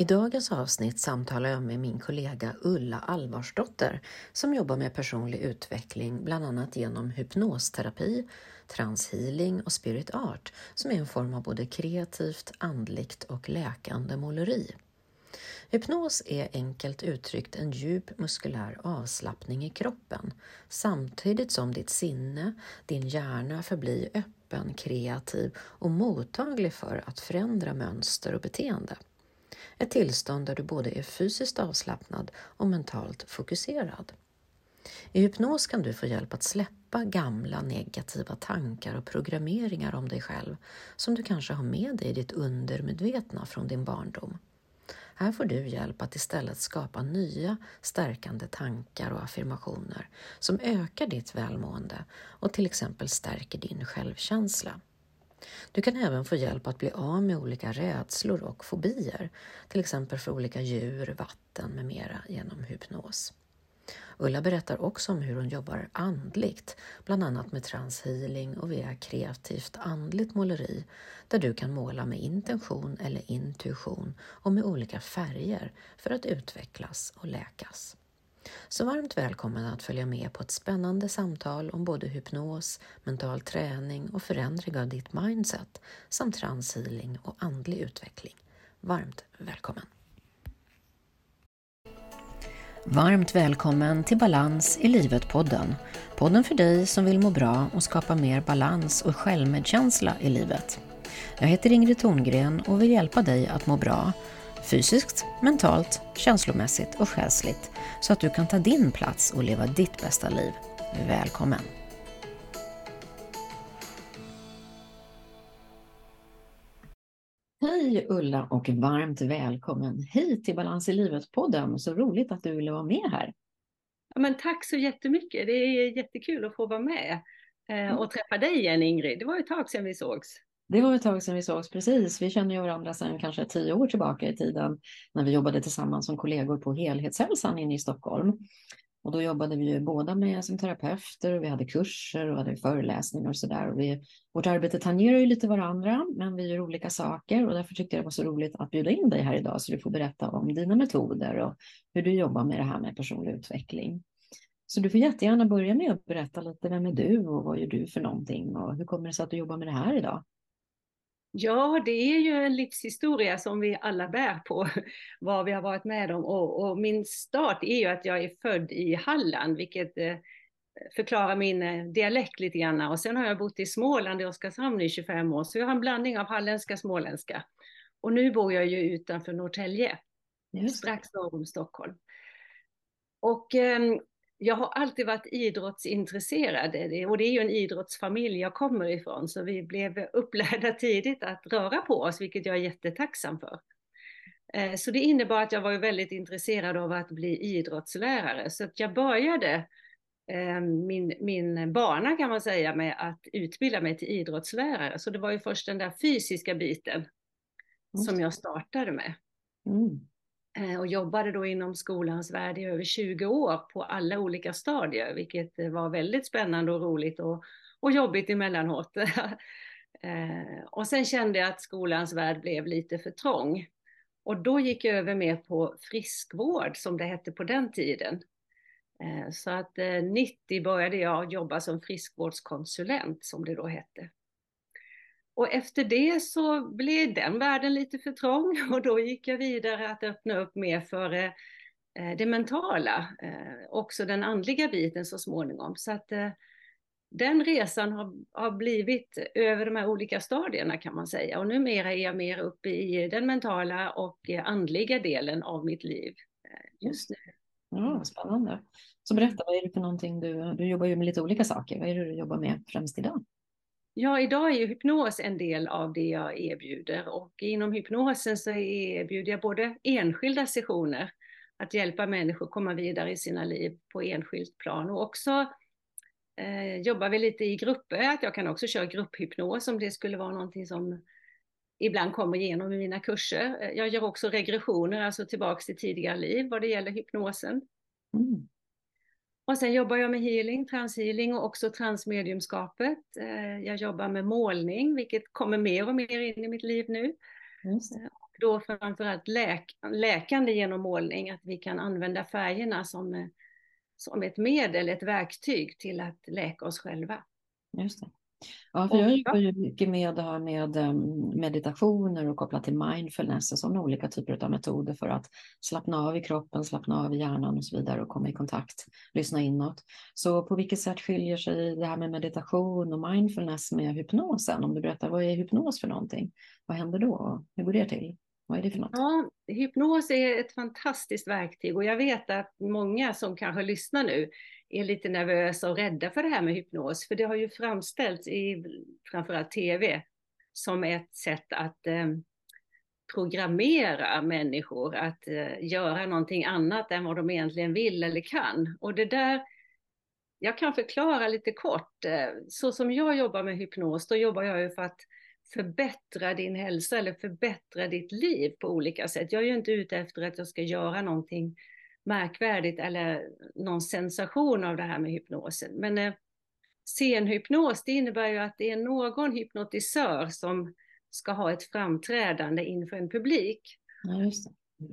I dagens avsnitt samtalar jag med min kollega Ulla Alvarsdotter som jobbar med personlig utveckling bland annat genom hypnosterapi, transhealing och spirit art som är en form av både kreativt, andligt och läkande måleri. Hypnos är enkelt uttryckt en djup muskulär avslappning i kroppen samtidigt som ditt sinne, din hjärna förblir öppen, kreativ och mottaglig för att förändra mönster och beteende. Ett tillstånd där du både är fysiskt avslappnad och mentalt fokuserad. I hypnos kan du få hjälp att släppa gamla negativa tankar och programmeringar om dig själv som du kanske har med dig i ditt undermedvetna från din barndom. Här får du hjälp att istället skapa nya stärkande tankar och affirmationer som ökar ditt välmående och till exempel stärker din självkänsla. Du kan även få hjälp att bli av med olika rädslor och fobier, till exempel för olika djur, vatten med mera genom hypnos. Ulla berättar också om hur hon jobbar andligt, bland annat med transhealing och via kreativt andligt måleri, där du kan måla med intention eller intuition och med olika färger för att utvecklas och läkas. Så varmt välkommen att följa med på ett spännande samtal om både hypnos, mental träning och förändring av ditt mindset samt transhealing och andlig utveckling. Varmt välkommen! Varmt välkommen till Balans i livet-podden. Podden för dig som vill må bra och skapa mer balans och självmedkänsla i livet. Jag heter Ingrid Thorngren och vill hjälpa dig att må bra fysiskt, mentalt, känslomässigt och själsligt så att du kan ta din plats och leva ditt bästa liv. Välkommen! Hej Ulla och varmt välkommen hit till Balans i livet-podden. Så roligt att du ville vara med här. Ja, men tack så jättemycket. Det är jättekul att få vara med eh, och träffa dig igen Ingrid. Det var ett tag sedan vi sågs. Det var ett tag sedan vi sågs, precis. Vi känner ju varandra sedan kanske tio år tillbaka i tiden när vi jobbade tillsammans som kollegor på Helhetshälsan inne i Stockholm. Och då jobbade vi ju båda med som terapeuter och vi hade kurser och hade föreläsningar och sådär. Vårt arbete tangerar ju lite varandra, men vi gör olika saker och därför tyckte jag det var så roligt att bjuda in dig här idag så du får berätta om dina metoder och hur du jobbar med det här med personlig utveckling. Så du får jättegärna börja med att berätta lite, vem är du och vad gör du för någonting och hur kommer det sig att du jobbar med det här idag? Ja, det är ju en livshistoria som vi alla bär på, vad vi har varit med om. Och, och min start är ju att jag är född i Halland, vilket eh, förklarar min eh, dialekt lite grann. Och sen har jag bott i Småland, i Oskarshamn i 25 år, så jag har en blandning av halländska och småländska. Och nu bor jag ju utanför Norrtälje, strax norr om Stockholm. Och eh, jag har alltid varit idrottsintresserad och det är ju en idrottsfamilj jag kommer ifrån så vi blev upplärda tidigt att röra på oss vilket jag är jättetacksam för. Eh, så det innebar att jag var väldigt intresserad av att bli idrottslärare så att jag började eh, min, min bana kan man säga med att utbilda mig till idrottslärare. Så det var ju först den där fysiska biten mm. som jag startade med. Mm. Eh, och jobbade då inom skolans värld i över 20 år på alla olika stadier, vilket eh, var väldigt spännande och roligt och, och jobbigt emellanåt. Eh, och sen kände jag att skolans värld blev lite för trång. Och då gick jag över mer på friskvård, som det hette på den tiden. Så att 90 började jag jobba som friskvårdskonsulent, som det då hette. Och efter det så blev den världen lite för trång och då gick jag vidare att öppna upp mer för eh, det mentala, eh, också den andliga biten så småningom. Så att eh, den resan har, har blivit över de här olika stadierna kan man säga. Och numera är jag mer uppe i den mentala och andliga delen av mitt liv eh, just nu. Ja, spännande. Så berätta, vad är det för någonting du, du jobbar ju med lite olika saker. Vad är det du jobbar med främst idag? Ja, idag är ju hypnos en del av det jag erbjuder och inom hypnosen så erbjuder jag både enskilda sessioner, att hjälpa människor komma vidare i sina liv på enskilt plan och också eh, jobbar vi lite i grupper, att jag kan också köra grupphypnos om det skulle vara någonting som ibland kommer igenom i mina kurser. Eh, jag gör också regressioner, alltså tillbaks till tidigare liv vad det gäller hypnosen. Mm. Och sen jobbar jag med healing, transhealing och också transmediumskapet. Eh, jag jobbar med målning, vilket kommer mer och mer in i mitt liv nu. då framförallt läk, läkande genom målning, att vi kan använda färgerna som, som ett medel, ett verktyg till att läka oss själva. Just det. Ja, för jag jobbar ju mycket med det här med ehm, meditationer och kopplat till mindfulness och sådana olika typer av metoder för att slappna av i kroppen, slappna av i hjärnan och så vidare och komma i kontakt, lyssna inåt. Så på vilket sätt skiljer sig det här med meditation och mindfulness med hypnosen? Om du berättar, vad är hypnos för någonting? Vad händer då? Hur går det till? Vad är det för något? Ja, hypnos är ett fantastiskt verktyg och jag vet att många som kanske lyssnar nu är lite nervösa och rädda för det här med hypnos, för det har ju framställts i framförallt tv som ett sätt att eh, programmera människor att eh, göra någonting annat än vad de egentligen vill eller kan. Och det där, jag kan förklara lite kort. Eh, så som jag jobbar med hypnos, då jobbar jag ju för att förbättra din hälsa eller förbättra ditt liv på olika sätt. Jag är ju inte ute efter att jag ska göra någonting märkvärdigt eller någon sensation av det här med hypnosen. Men eh, scenhypnos, det innebär ju att det är någon hypnotisör som ska ha ett framträdande inför en publik. Ja,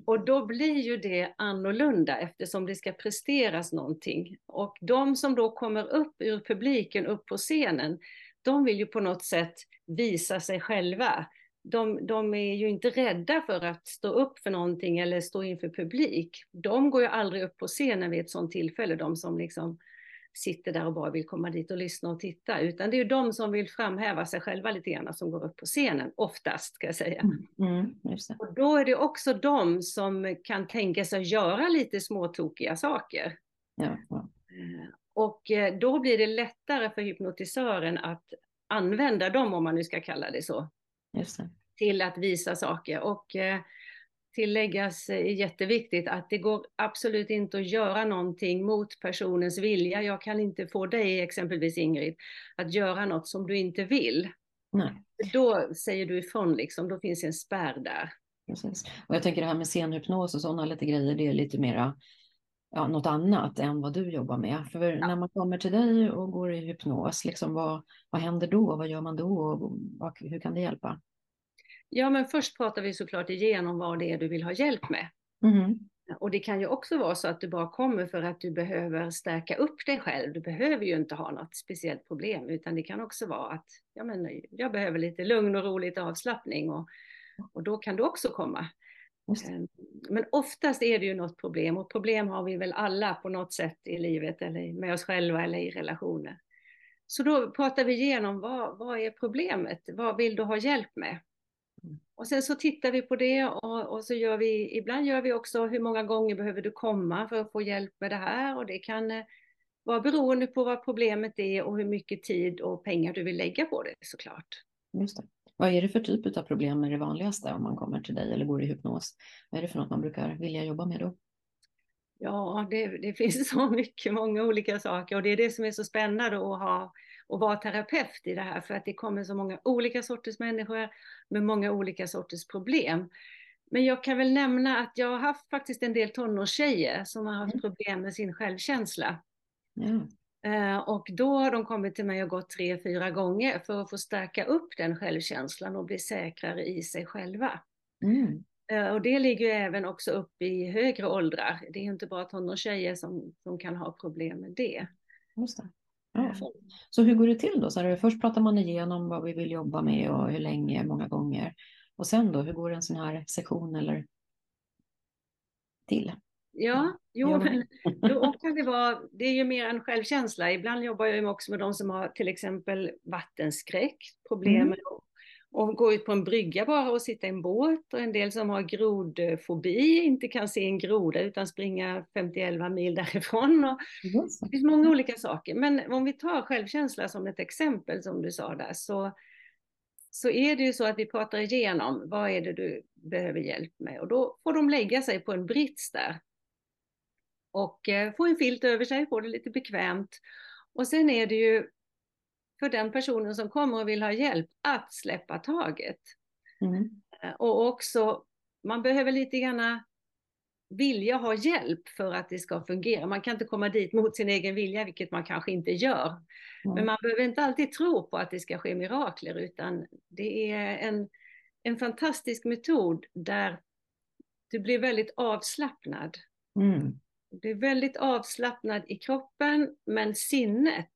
och då blir ju det annorlunda eftersom det ska presteras någonting. Och de som då kommer upp ur publiken, upp på scenen, de vill ju på något sätt visa sig själva de, de är ju inte rädda för att stå upp för någonting eller stå inför publik. De går ju aldrig upp på scenen vid ett sådant tillfälle, de som liksom sitter där och bara vill komma dit och lyssna och titta, utan det är ju de som vill framhäva sig själva lite grann som går upp på scenen, oftast ska jag säga. Mm, mm och då är det också de som kan tänka sig att göra lite småtokiga saker. Ja, ja. Eh, och eh, då blir det lättare för hypnotisören att använda dem, om man nu ska kalla det så, till att visa saker. Och eh, tilläggas är jätteviktigt att det går absolut inte att göra någonting mot personens vilja. Jag kan inte få dig, exempelvis Ingrid, att göra något som du inte vill. Nej. Då säger du ifrån, liksom, då finns en spärr där. Precis. Och jag tänker det här med scenhypnos och sådana lite grejer, det är lite mera ja, något annat än vad du jobbar med. För ja. när man kommer till dig och går i hypnos, liksom, vad, vad händer då? Vad gör man då? Och hur kan det hjälpa? Ja, men först pratar vi såklart igenom vad det är du vill ha hjälp med. Mm. Och det kan ju också vara så att du bara kommer för att du behöver stärka upp dig själv. Du behöver ju inte ha något speciellt problem, utan det kan också vara att ja, men jag behöver lite lugn och roligt avslappning och, och då kan du också komma. Ehm, men oftast är det ju något problem och problem har vi väl alla på något sätt i livet eller med oss själva eller i relationer. Så då pratar vi igenom vad, vad är problemet? Vad vill du ha hjälp med? Och sen så tittar vi på det och, och, så gör vi, ibland gör vi också hur många gånger behöver du komma för att få hjälp med det här och det kan eh, vara beroende på vad problemet är och hur mycket tid och pengar du vill lägga på det såklart. Just det. Vad är det för typ av problem är det vanligaste om man kommer till dig eller går i hypnos? Vad är det för något man brukar vilja jobba med då? Ja, det, det finns så mycket, många olika saker och det är det som är så spännande att ha och vara terapeut i det här för att det kommer så många olika sorters människor med många olika sorters problem. Men jag kan väl nämna att jag har haft faktiskt en del tonårstjejer som har haft mm. problem med sin självkänsla. Mm. Och då har de kommit till mig och gått tre, fyra gånger för att få stärka upp den självkänslan och bli säkrare i sig själva. Mm. Eh, och det ligger ju även också upp i högre åldrar. Det är inte bara tonårstjejer som, som kan ha problem med det. Just det. Ja, så hur går det till då? Så här, först pratar man igenom vad vi vill jobba med och hur länge, många gånger. Och sen då, hur går en sån här sektion eller till? Ja, jo, men då kan det vara, det är ju mer en självkänsla. Ibland jobbar jag också med de som har till exempel vattenskräck, problem mm. med och gå ut på en brygga bara och sitta i en båt och en del som har grodfobi inte kan se en groda utan springa 50 mil därifrån. Och det finns många olika saker. Men om vi tar självkänsla som ett exempel som du sa där så, så är det ju så att vi pratar igenom vad är det du behöver hjälp med och då får de lägga sig på en brits där och eh, få en filt över sig, få det lite bekvämt. Och sen är det ju för den personen som kommer och vill ha hjälp att släppa taget. Mm. Eh, och också, man behöver lite grann vilja ha hjälp för att det ska fungera. Man kan inte komma dit mot sin egen vilja, vilket man kanske inte gör. Mm. Men man behöver inte alltid tro på att det ska ske mirakler, utan det är en, en fantastisk metod där du blir väldigt avslappnad. Mm. Du blir väldigt avslappnad i kroppen men sinnet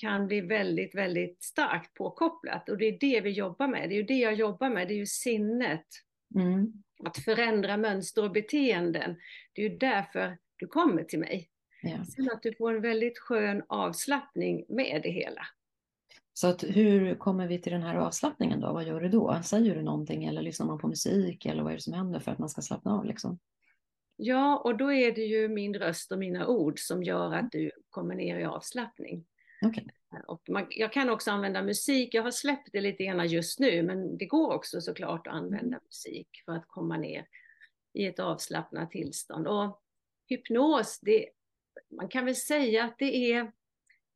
kan bli väldigt, väldigt starkt påkopplat och det är det vi jobbar med. Det är ju det jag jobbar med, det är ju sinnet. Mm. Att förändra mönster och beteenden. Det är ju därför du kommer till mig. Ja. Sen att du får en väldigt skön avslappning med det hela. Så att hur kommer vi till den här avslappningen då? Vad gör du då? Säger du någonting eller lyssnar man på musik eller vad är det som händer för att man ska slappna av liksom? Ja, och då är det ju min röst och mina ord som gör att du kommer ner i avslappning. Okay. Och man, jag kan också använda musik. Jag har släppt det lite grann just nu, men det går också såklart att använda musik för att komma ner i ett avslappnat tillstånd. Och hypnos, det, man kan väl säga att det är,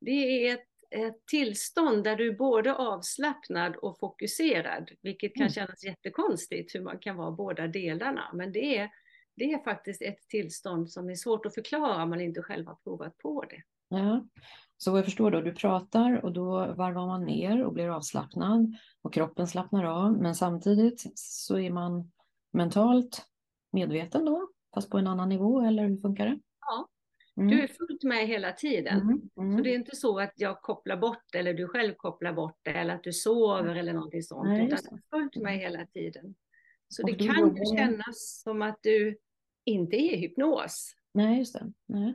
det är ett, ett tillstånd där du är både avslappnad och fokuserad, vilket kan Mm. kännas jättekonstigt hur man kan vara båda delarna. Men det är, det är faktiskt ett tillstånd som är svårt att förklara om man inte själv har provat på det. Ja. Så vad jag förstår då, du pratar och då varvar man ner och blir avslappnad och kroppen slappnar av. Men samtidigt så är man mentalt medveten då, fast på en annan nivå eller hur funkar det? Ja. Mm. Du är fullt med hela tiden. Mm. Mm. Så det är inte så att jag kopplar bort eller du själv kopplar bort det eller att du sover eller någonting sånt. Nej, utan du är fullt med hela tiden. Så Och det kan ju kännas som att du inte är i hypnos. Nej, just det. Nej.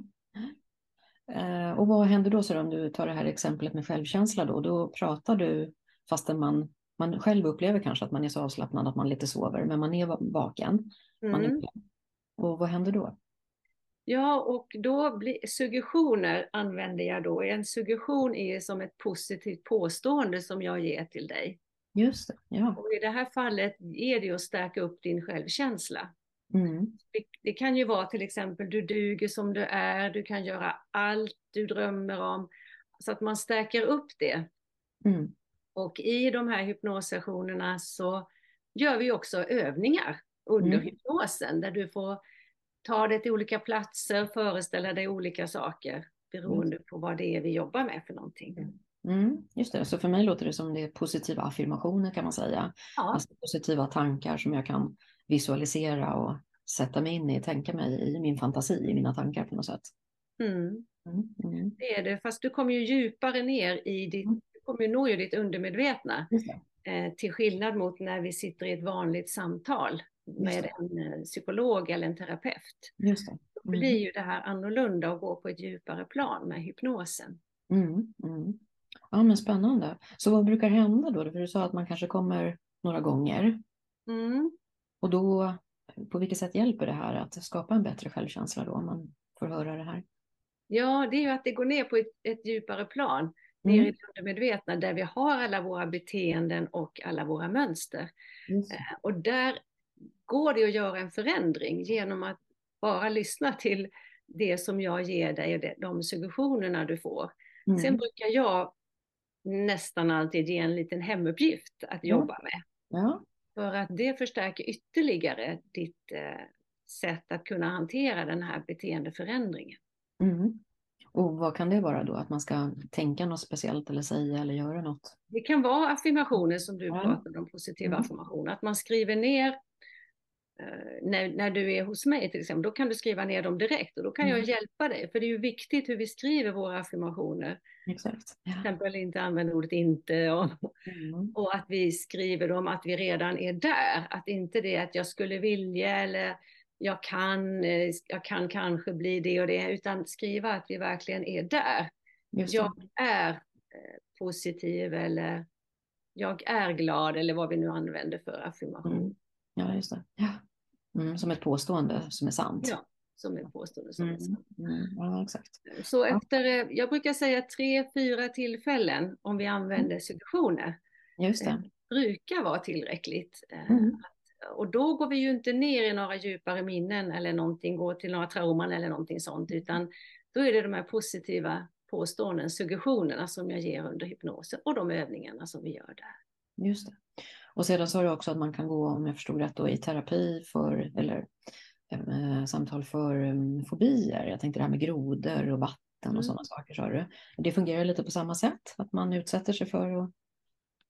Eh, och vad händer då så om du tar det här exemplet med självkänsla då? Då pratar du fastän man, man själv upplever kanske att man är så avslappnad att man lite sover, men man är va- vaken. Man Mm. är, och vad händer då? Ja, och då blir suggestioner använder jag då. En suggestion är som ett positivt påstående som jag ger till dig. Just det, ja. Och i det här fallet är det att stärka upp din självkänsla. Mm. Det, kan ju vara till exempel du duger som du är, du kan göra allt du drömmer om. Så att man stärker upp det. Mm. Och i de här hypnossessionerna så gör vi också övningar under Mm. hypnosen där du får ta dig till olika platser, föreställa dig olika saker beroende på vad det är vi jobbar med för någonting. Mm. Just det, så för mig låter det som det är positiva affirmationer kan man säga. Ja, Alltså positiva tankar som jag kan visualisera och sätta mig in i, tänka mig i min fantasi, i mina tankar på något sätt. mm, Mm. Mm. det är det. Fast du kommer ju djupare ner i ditt, Mm. du kommer ju nå ju ditt undermedvetna. Eh, till skillnad mot när vi sitter i ett vanligt samtal med en eh, psykolog eller en terapeut. Just det. Då blir ju det här annorlunda och går på ett djupare plan med hypnosen. Mm, mm. Ja, men spännande. Så vad brukar hända då? För du sa att man kanske kommer några gånger Mm. Och då, på vilket sätt hjälper det här att skapa en bättre självkänsla då om man får höra det här? Ja, det är ju att det går ner på ett, ett djupare plan, ner i Mm, det undermedvetna, där vi har alla våra beteenden och alla våra mönster. just det. Och där går det att göra en förändring genom att bara lyssna till det som jag ger dig och de suggestionerna du får. Sen Mm. brukar jag nästan alltid ge en liten hemuppgift att jobba med. Ja, För att det förstärker ytterligare ditt eh, sätt att kunna hantera den här beteendeförändringen. mm. Och vad kan det vara då? Att man ska tänka något speciellt eller säga eller göra något? Det kan vara affirmationer som du Ja. pratade om, positiva Mm. affirmationer. Att man skriver ner, när, när du är hos mig till exempel, då kan du skriva ner dem direkt och då kan jag Mm. hjälpa dig. För det är ju viktigt hur vi skriver våra affirmationer. Exakt. Ja. Till exempel inte använda ordet inte och, Mm. och att vi skriver dem att vi redan är där. Att inte det att jag skulle vilja eller jag kan, eh, jag kan kanske bli det och det, utan skriva att vi verkligen är där. Jag är eh, positiv eller jag är glad eller vad vi nu använder för affirmation. Mm. Ja, just det. Ja. Mm, som ett påstående som är sant. Ja, som ett påstående som är Mm. sant. Mm. Ja, exakt. Så efter, eh, jag brukar säga tre, fyra tillfällen om vi använder suggestioner, Just eh, det. brukar vara tillräckligt. Eh, Mm. Och då går vi ju inte ner i några djupare minnen eller någonting, går till några trauman eller någonting sånt, utan då är det de här positiva påståenden, suggestionerna som jag ger under hypnosen och de övningarna som vi gör där. Just det. Och sedan sa du också att man kan gå, om jag förstod rätt, då, i terapi för, eller eh, samtal för um, fobier. Jag tänkte det här med grodor och vatten och Mm. sådana saker, sa du. Det fungerar lite på samma sätt, att man utsätter sig för och...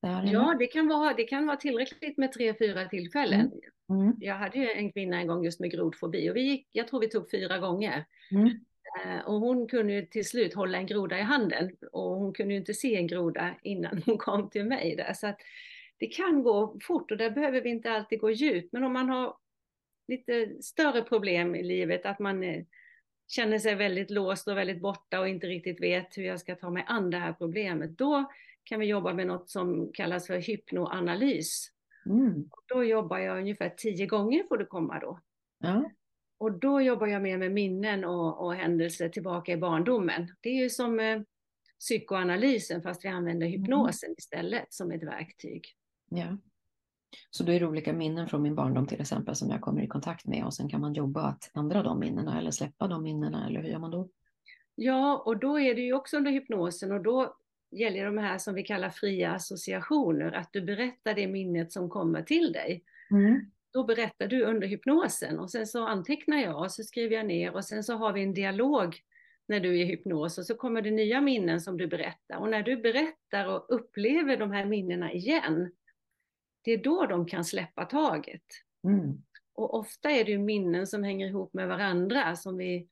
Ja, det kan, vara, det kan vara tillräckligt med tre, fyra tillfällen. Mm. Mm. Jag hade ju en kvinna en gång just med grodfobi och vi gick, jag tror vi tog fyra gånger. Mm. Eh, och hon kunde ju till slut hålla en groda i handen och hon kunde ju inte se en groda innan hon kom till mig där. Så att det kan gå fort och där behöver vi inte alltid gå djupt. Men om man har lite större problem i livet, att man eh, känner sig väldigt låst och väldigt borta och inte riktigt vet hur jag ska ta mig an det här problemet, då kan vi jobba med något som kallas för hypnoanalys. Mm. Då jobbar jag ungefär tio gånger får du komma då. Ja. Och då jobbar jag mer med minnen och, och händelser tillbaka i barndomen. Det är ju som eh, psykoanalysen fast vi använder mm. hypnosen mm. istället som ett verktyg. Ja. Så då är det olika minnen från min barndom till exempel som jag kommer i kontakt med och sen kan man jobba att ändra de minnena eller släppa de minnena eller hur gör man då? Ja, och då är det ju också under hypnosen och då gäller de här som vi kallar fria associationer, att du berättar det minnet som kommer till dig. Mm. Då berättar du under hypnosen och sen så antecknar jag och så skriver jag ner och sen så har vi en dialog när du är i hypnos och så kommer det nya minnen som du berättar. Och när du berättar och upplever de här minnena igen, det är då de kan släppa taget. Mm. Och ofta är det ju minnen som hänger ihop med varandra som vi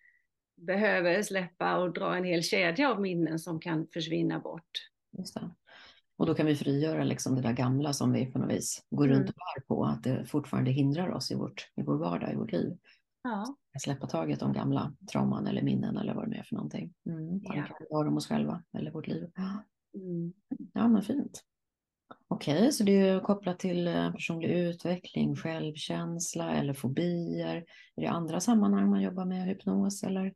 behöver släppa och dra en hel kedja av minnen som kan försvinna bort. Och då kan vi frigöra liksom det där gamla som vi på något vis går mm. runt och bär på, att det fortfarande hindrar oss i, vårt, i vår vardag, i vårt liv. Ja. Släppa taget om gamla trauman eller minnen eller vad det är för någonting. Mm, tankar ja. vi har om oss själva eller vårt liv. Mm. Ja, men fint. Okej, okay, så det är kopplat till eh, personlig utveckling, självkänsla eller fobier. Är det andra sammanhang man jobbar med hypnos eller?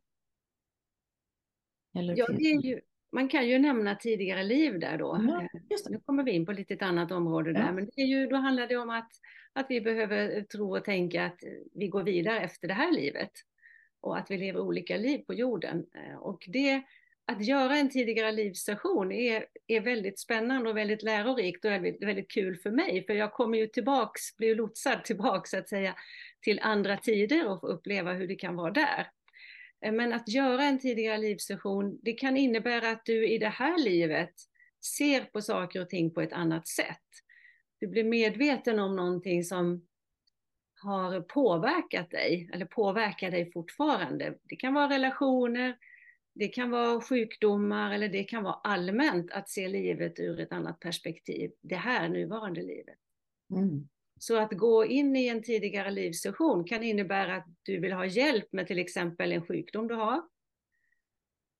eller ja, det är ju, man kan ju nämna tidigare liv där då. Ja, nu kommer vi in på lite ett annat område ja. där, men det är ju, då handlar det om att, att vi behöver tro och tänka att vi går vidare efter det här livet och att vi lever olika liv på jorden. Eh, och det att göra en tidigare livsstation är, är väldigt spännande och väldigt lärorikt och väldigt, väldigt kul för mig. För jag kommer ju tillbaks, blir lotsad tillbaks så att säga till andra tider och få uppleva hur det kan vara där. Eh, men att göra en tidigare livssession, det kan innebära att du i det här livet ser på saker och ting på ett annat sätt. Du blir medveten om någonting som har påverkat dig, eller påverkar dig fortfarande. Det kan vara relationer, det kan vara sjukdomar eller det kan vara allmänt att se livet ur ett annat perspektiv, det här nuvarande livet. Mm. Så att gå in i en tidigare livssession kan innebära att du vill ha hjälp med till exempel en sjukdom du har.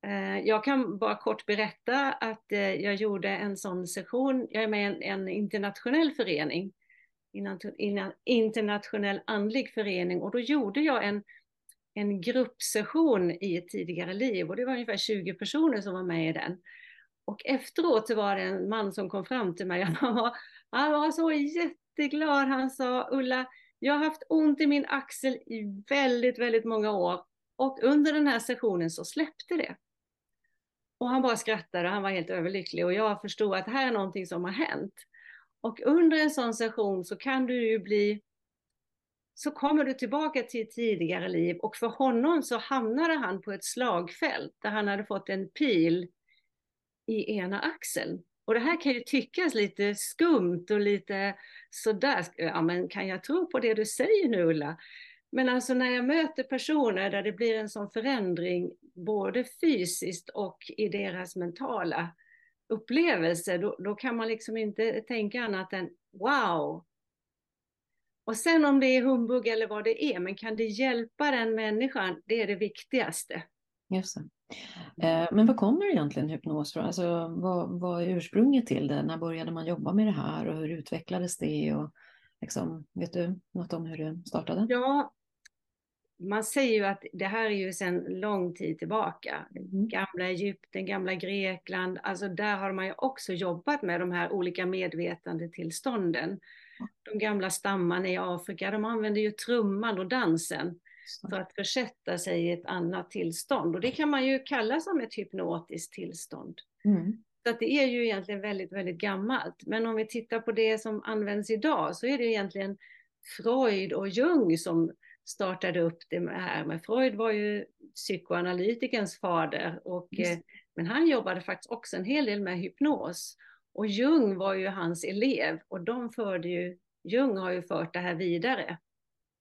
Eh, jag kan bara kort berätta att eh, jag gjorde en sån session, jag är med i en, en internationell förening, internationell andlig förening och då gjorde jag en en gruppsession i ett tidigare liv och det var ungefär 20 personer som var med i den. Och efteråt så var det en man som kom fram till mig, han var, han var så jätteglad, han sa Ulla, jag har haft ont i min axel i väldigt, väldigt många år och under den här sessionen så släppte det. Och han bara skrattade och han var helt överlycklig och jag förstod att det här är någonting som har hänt. Och under en sån session så kan du ju bli så kommer du tillbaka till ett tidigare liv och för honom så hamnade han på ett slagfält där han hade fått en pil i ena axeln. Och det här kan ju tyckas lite skumt och lite sådär, ja men kan jag tro på det du säger nu Ulla? Men alltså när jag möter personer där det blir en sån förändring både fysiskt och i deras mentala upplevelse, då, då kan man liksom inte tänka annat än wow, och sen om det är humbug eller vad det är, men kan det hjälpa den människan, det är det viktigaste. Just det. Eh, men vad kommer egentligen hypnos från? Alltså, vad, vad är ursprunget till det? När började man jobba med det här och hur utvecklades det? Och liksom, vet du något om hur det startade? Ja, man säger ju att det här är ju sedan lång tid tillbaka. Mm. Gamla Egypten, gamla Grekland, alltså där har man ju också jobbat med de här olika medvetandetillstånden de gamla stammarna i Afrika, de använder ju trumman och dansen för att försätta sig i ett annat tillstånd. Och det kan man ju kalla som ett hypnotiskt tillstånd. Mm. Så att det är ju egentligen väldigt, väldigt gammalt. Men om vi tittar på det som används idag så är det egentligen Freud och Jung som startade upp det här. Men Freud var ju psykoanalytikens fader, och, eh, men han jobbade faktiskt också en hel del med hypnos. Och Jung var ju hans elev och de förde ju, Jung har ju fört det här vidare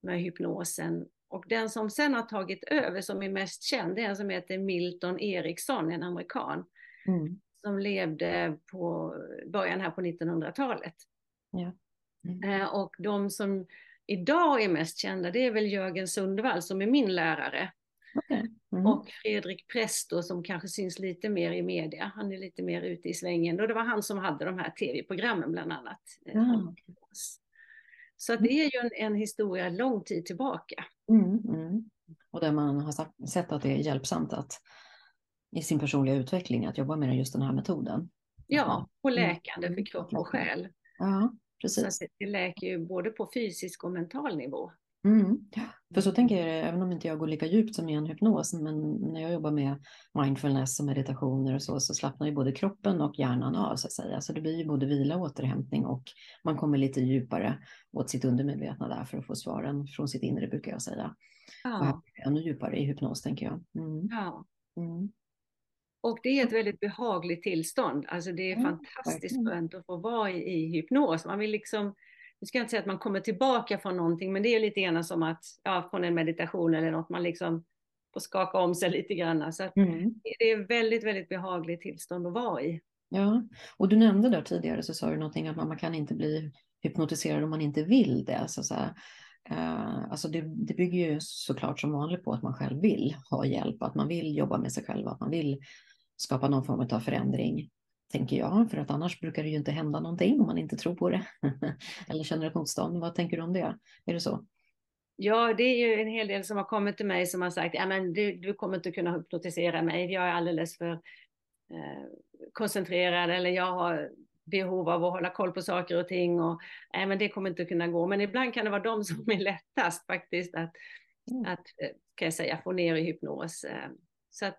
med hypnosen. Och den som sen har tagit över, som är mest känd, det är en som heter Milton Eriksson, en amerikan. Mm. Som levde på början här på 1900-talet. Ja. Mm. Eh, och de som idag är mest kända, det är väl Jörgen Sundvall som är min lärare. Okay. Mm. Och Fredrik Presto som kanske syns lite mer i media. Han är lite mer ute i svängen. Och det var han som hade de här tv-programmen bland annat. Mm. Så det är ju en, en, historia lång tid tillbaka. Mm, mm. Och där man har sagt, sett att det är hjälpsamt att i sin personliga utveckling att jobba med just den här metoden. Ja, och mm. läkande för kropp och själ. Ja, precis. Så det läker ju både på fysisk och mental nivå. Mm. För så tänker jag, även om inte jag går lika djupt som i en hypnos, men när jag jobbar med mindfulness och meditationer och så, så slappnar ju både kroppen och hjärnan av så att säga. Så det blir ju både vila och återhämtning och man kommer lite djupare åt sitt undermedvetna där för att få svaren från sitt inre brukar jag säga. Ja. Och ännu djupare i hypnos tänker jag. Mm. Ja. Mm. Och det är ett väldigt behagligt tillstånd. Alltså det är mm, fantastiskt skönt att få vara i, i hypnos. Man vill liksom nu ska jag inte säga att man kommer tillbaka från någonting, men det är lite grann som att, ja, från en meditation eller något, man liksom får skaka om sig lite grann. Så mm. det är väldigt, väldigt behagligt tillstånd att vara i. Ja, och du nämnde där tidigare så sa du någonting att man kan inte bli hypnotiserad om man inte vill det. Så, så här, uh, alltså det, det bygger ju såklart som vanligt på att man själv vill ha hjälp, att man vill jobba med sig själv, att man vill skapa någon form av förändring tänker jag, för att annars brukar det ju inte hända någonting om man inte tror på det eller känner ett motstånd. Vad tänker du om det? Är det så? Ja, det är ju en hel del som har kommit till mig som har sagt, ja men du, du kommer inte kunna hypnotisera mig, jag är alldeles för eh, koncentrerad eller jag har behov av att hålla koll på saker och ting och nej men det kommer inte kunna gå. Men ibland kan det vara de som är lättast faktiskt att, mm. att eh, kan jag säga, få ner i hypnos. Eh. Så att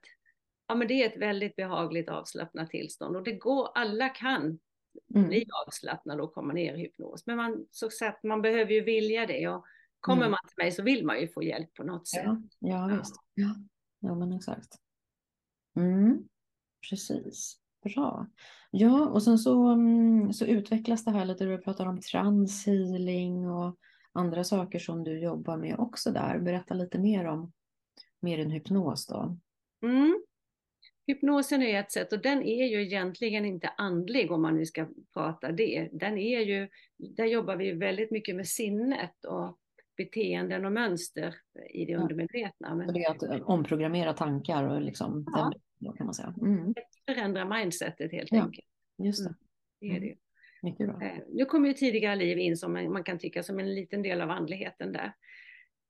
ja, men det är ett väldigt behagligt avslappnat tillstånd och det går, alla kan mm. bli avslappnade och komma ner i hypnos. Men man, så sagt, man behöver ju vilja det och kommer mm. man till mig så vill man ju få hjälp på något sätt. Ja, ja visst. Ja, ja men exakt. Mm. Precis. Bra. Ja, och sen så, mm, så utvecklas det här lite, du pratar om transhealing och andra saker som du jobbar med också där. Berätta lite mer om mer än hypnos då. Mm. Hypnosen är ett sätt och den är ju egentligen inte andlig om man nu ska prata det. Den är ju, där jobbar vi väldigt mycket med sinnet och beteenden och mönster i det undermedvetna. Men... det är att eh, omprogrammera tankar och liksom, ja. den, kan man säga. Mm. Förändra mindsetet helt ja. enkelt. Just det. Mm. det är det. Mycket bra. Eh, nu kommer ju tidigare liv in som man kan tycka som en liten del av andligheten där.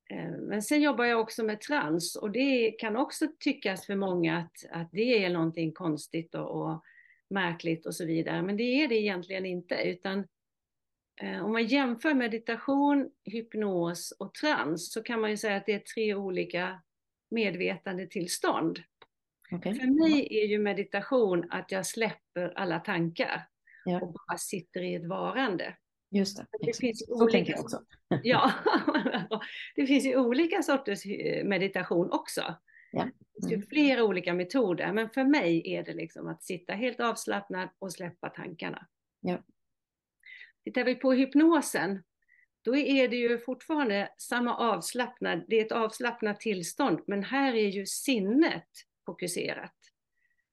Eh, men sen jobbar jag också med trans och det kan också tyckas för många att, att det är någonting konstigt och, och märkligt och så vidare. Men det är det egentligen inte, utan eh, om man jämför meditation, hypnos och trans så kan man ju säga att det är tre olika medvetandetillstånd. Okay. För mig är ju meditation att jag släpper alla tankar ja. och bara sitter i ett varande. Just det, det finns så olika, tänker jag också. ja, det finns ju olika sorters meditation också. Ja. Det finns ju mm. flera olika metoder, men för mig är det liksom att sitta helt avslappnad och släppa tankarna. Ja. Tittar vi på hypnosen, då är det ju fortfarande samma avslappnad, det är ett avslappnat tillstånd, men här är ju sinnet fokuserat.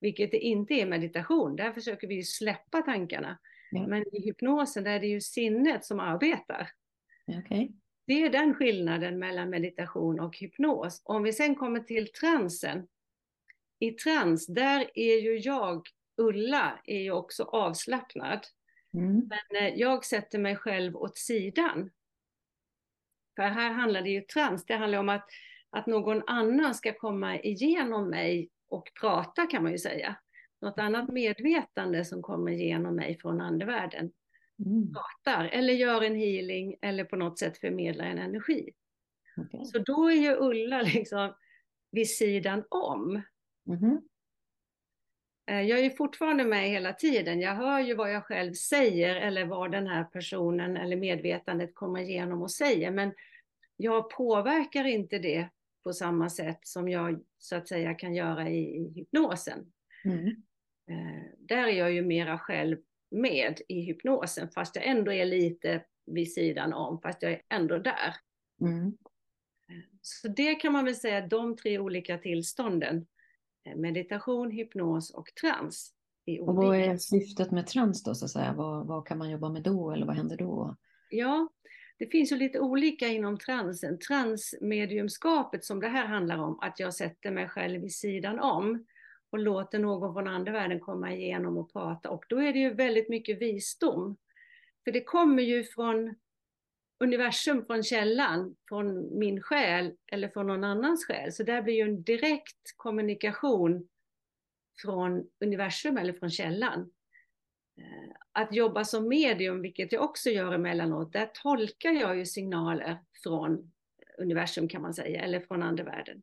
Vilket det inte är meditation, där försöker vi släppa tankarna. Ja. Men i hypnosen är det ju sinnet som arbetar. Okay. Det är den skillnaden mellan meditation och hypnos. Om vi sen kommer till transen. I trans, där är ju jag, Ulla, är ju också avslappnad. Mm. Men eh, jag sätter mig själv åt sidan. För här handlar det ju trans, det handlar om att, att någon annan ska komma igenom mig och prata kan man ju säga något annat medvetande som kommer genom mig från andevärlden. Mm. Pratar eller gör en healing eller på något sätt förmedlar en energi. Okay. Så då är ju Ulla liksom vid sidan om. Mm. Jag är ju fortfarande med hela tiden. Jag hör ju vad jag själv säger eller vad den här personen eller medvetandet kommer igenom och säger. Men jag påverkar inte det på samma sätt som jag så att säga kan göra i, i hypnosen. Mm. Eh, där är jag ju mera själv med i hypnosen fast jag ändå är lite vid sidan om, fast jag är ändå där. Mm. Så det kan man väl säga, de tre olika tillstånden, eh, meditation, hypnos och trans. Och vad är syftet med trans då, så att säga? Vad, vad kan man jobba med då, eller vad händer då? Ja, det finns ju lite olika inom transen. Transmediumskapet som det här handlar om, att jag sätter mig själv vid sidan om och låter någon från andra världen komma igenom och prata. Och då är det ju väldigt mycket visdom. För det kommer ju från universum, från källan, från min själ eller från någon annans själ. Så där blir ju en direkt kommunikation från universum eller från källan. Eh, att jobba som medium, vilket jag också gör emellanåt, där tolkar jag ju signaler från universum kan man säga, eller från andevärlden.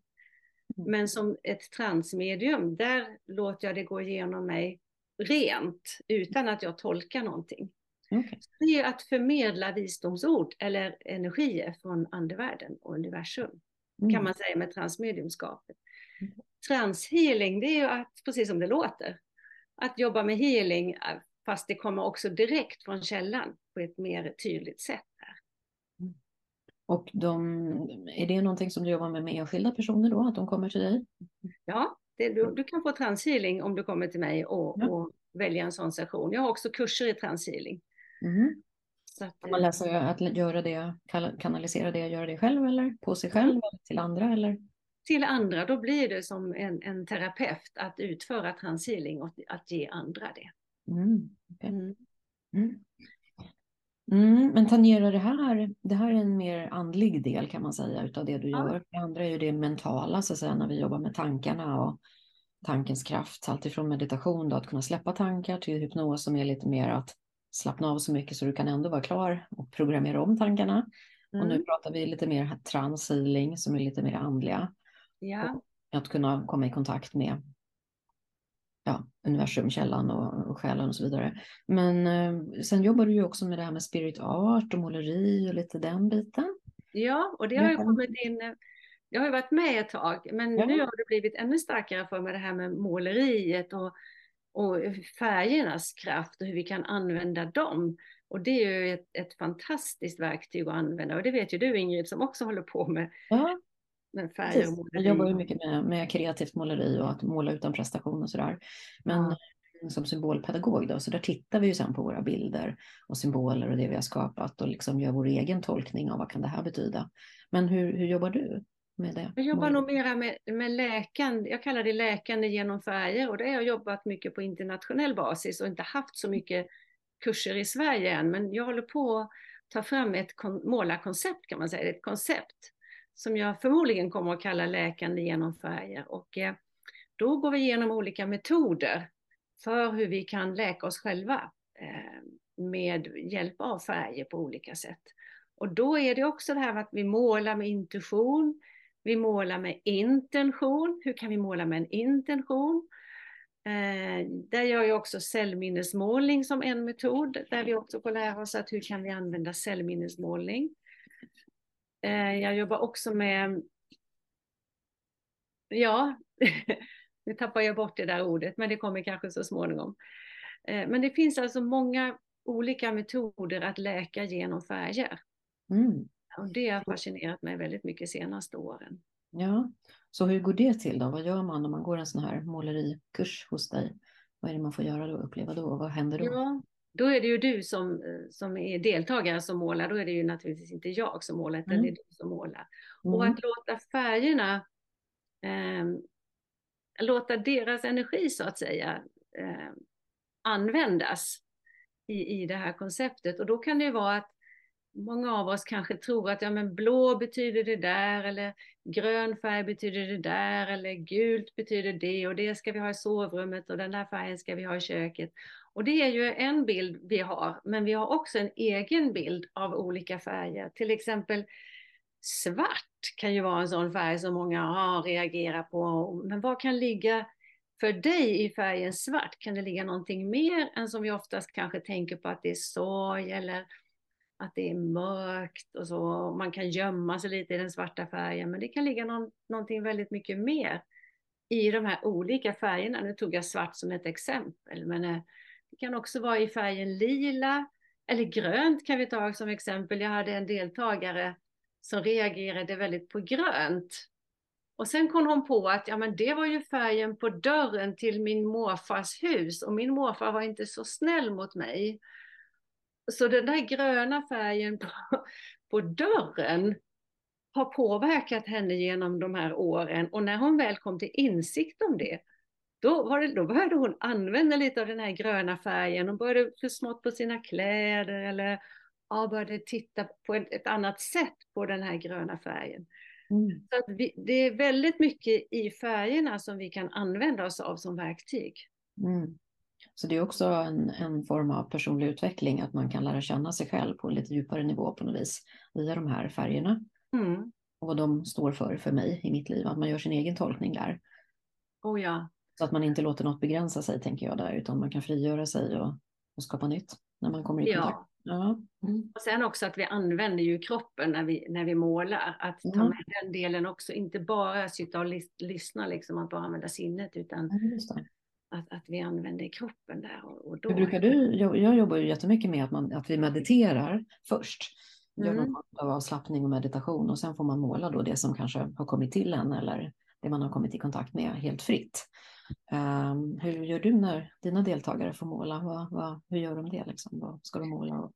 Mm. Men som ett transmedium, där låter jag det gå igenom mig rent, utan att jag tolkar någonting. Okay. Det är att förmedla visdomsord eller energier från andevärlden och universum, mm. kan man säga med transmediumskapet. Mm. Transhealing, det är ju att, precis som det låter, att jobba med healing, fast det kommer också direkt från källan på ett mer tydligt sätt. Mm. Och de, är det någonting som du jobbar med med enskilda personer då, att de kommer till dig? Ja, det, du, du, kan få transhealing om du kommer till mig och, ja. och välja en sån session. Jag har också kurser i transhealing. Mm. Så att, kan man eh, läsa att göra det, kanalisera det, göra det själv eller på sig själv mm. eller till andra eller? Till andra, då blir det som en, en terapeut att utföra transhealing och att ge andra det. Mm. Okay. Mm. Mm. Men tangerar det här, det här är en mer andlig del kan man säga utav det du gör. Det andra är ju det mentala, så att säga, när vi jobbar med tankarna och tankens kraft. Alltifrån meditation, då, att kunna släppa tankar, till hypnos som är lite mer att slappna av så mycket så du kan ändå vara klar och programmera om tankarna. Mm. Och nu mm. pratar vi lite mer transhealing som är lite mer andliga. Ja. att kunna komma i kontakt med ja, universum, källan och, och själen och så vidare. Men eh, sen jobbar du ju också med det här med spirit art och måleri och lite den biten. Ja, och det har ju kommit in. Jag har ju varit med ett tag, men ja. nu har det blivit ännu starkare för mig det här med måleriet och och färgernas kraft och hur vi kan använda dem. Och det är ju ett, ett fantastiskt verktyg att använda och det vet ju du Ingrid som också håller på med, ja. Med färger och måleri. Jag jobbar ju mycket med, med kreativt måleri och att måla utan prestation och sådär. Men ja. som symbolpedagog då, så där tittar vi ju sen på våra bilder och symboler och det vi har skapat och liksom gör vår egen tolkning av vad kan det här betyda. Men hur, hur jobbar du? med det? Jag jobbar nog mera med, med läkande, jag kallar det läkande genom färger och det har jag jobbat mycket på internationell basis och inte haft så mycket kurser i Sverige än, men jag håller på att ta fram ett målarkoncept kan man säga, ett koncept som jag förmodligen kommer att kalla läkande genom färger och eh, då går vi igenom olika metoder för hur vi kan läka oss själva eh, med hjälp av färger på olika sätt. Och då är det också det här med att vi målar med intuition, vi målar med intention. Hur kan vi måla med en intention? Eh, där gör jag också cellminnesmålning som en metod, där vi också får lära oss att hur kan vi använda cellminnesmålning. Eh, jag jobbar också med, ja, nu tappar jag bort det där ordet, men det kommer kanske så småningom. Eh, men det finns alltså många olika metoder att läka genom färger. Mm. Och det har fascinerat mig väldigt mycket senaste åren. Ja, så hur går det till då? Vad gör man om man går en sån här målerikurs hos dig? Vad är det man får göra då, uppleva då? Vad händer då? Ja, då är det ju du som, som är deltagare som målar. Då är det ju naturligtvis inte jag som målar, utan mm. det är du som målar. Mm. Och att låta färgerna, eh, låta deras energi så att säga eh, användas i, i det här konceptet. Och då kan det vara att många av oss kanske tror att ja, men blå betyder det där eller grön färg betyder det där eller gult betyder det och det ska vi ha i sovrummet och den där färgen ska vi ha i köket. Och det är ju en bild vi har, men vi har också en egen bild av olika färger. Till exempel svart kan ju vara en sån färg som många har reagerat på. Men vad kan ligga för dig i färgen svart? Kan det ligga någonting mer än som vi oftast kanske tänker på att det är sorg eller att det är mörkt och så. Man kan gömma sig lite i den svarta färgen, men det kan ligga någon, någonting väldigt mycket mer i de här olika färgerna. Nu tog jag svart som ett exempel, men eh, det kan också vara i färgen lila eller grönt kan vi ta som exempel. Jag hade en deltagare som reagerade väldigt på grönt. Och sen kom hon på att ja, men det var ju färgen på dörren till min morfars hus och min morfar var inte så snäll mot mig. Så den där gröna färgen på, på dörren har påverkat henne genom de här åren och när hon väl kom till insikt om det, då, det, då började hon använda lite av den här gröna färgen. Hon började få smått på sina kläder eller ja, började titta på ett, ett, annat sätt på den här gröna färgen. Mm. Så vi, det är väldigt mycket i färgerna som vi kan använda oss av som verktyg. Mm. Så det är också en, en form av personlig utveckling, att man kan lära känna sig själv på en lite djupare nivå på något vis via de här färgerna. Mm. Och vad de står för för mig i mitt liv, att man gör sin egen tolkning där. Oh ja. Så att man inte låter något begränsa sig, tänker jag där, utan man kan frigöra sig och, och skapa nytt när man kommer i kontakt. Ja. ja. Mm. Och sen också att vi använder ju kroppen när vi, när vi målar, att ta med den delen också, inte bara sitta och lys lyssna, liksom, att bara använda sinnet, utan att, att vi använder kroppen där. Och, och då... Hur brukar du, jag, jag jobbar ju jättemycket med att, man, att vi mediterar först. Gör mm. någon form av avslappning och meditation och sen får man måla då det som kanske har kommit till en eller det man har kommit i kontakt med helt fritt. Um, hur gör du när dina deltagare får måla? Vad, vad, hur gör de det? Liksom? Vad ska de måla?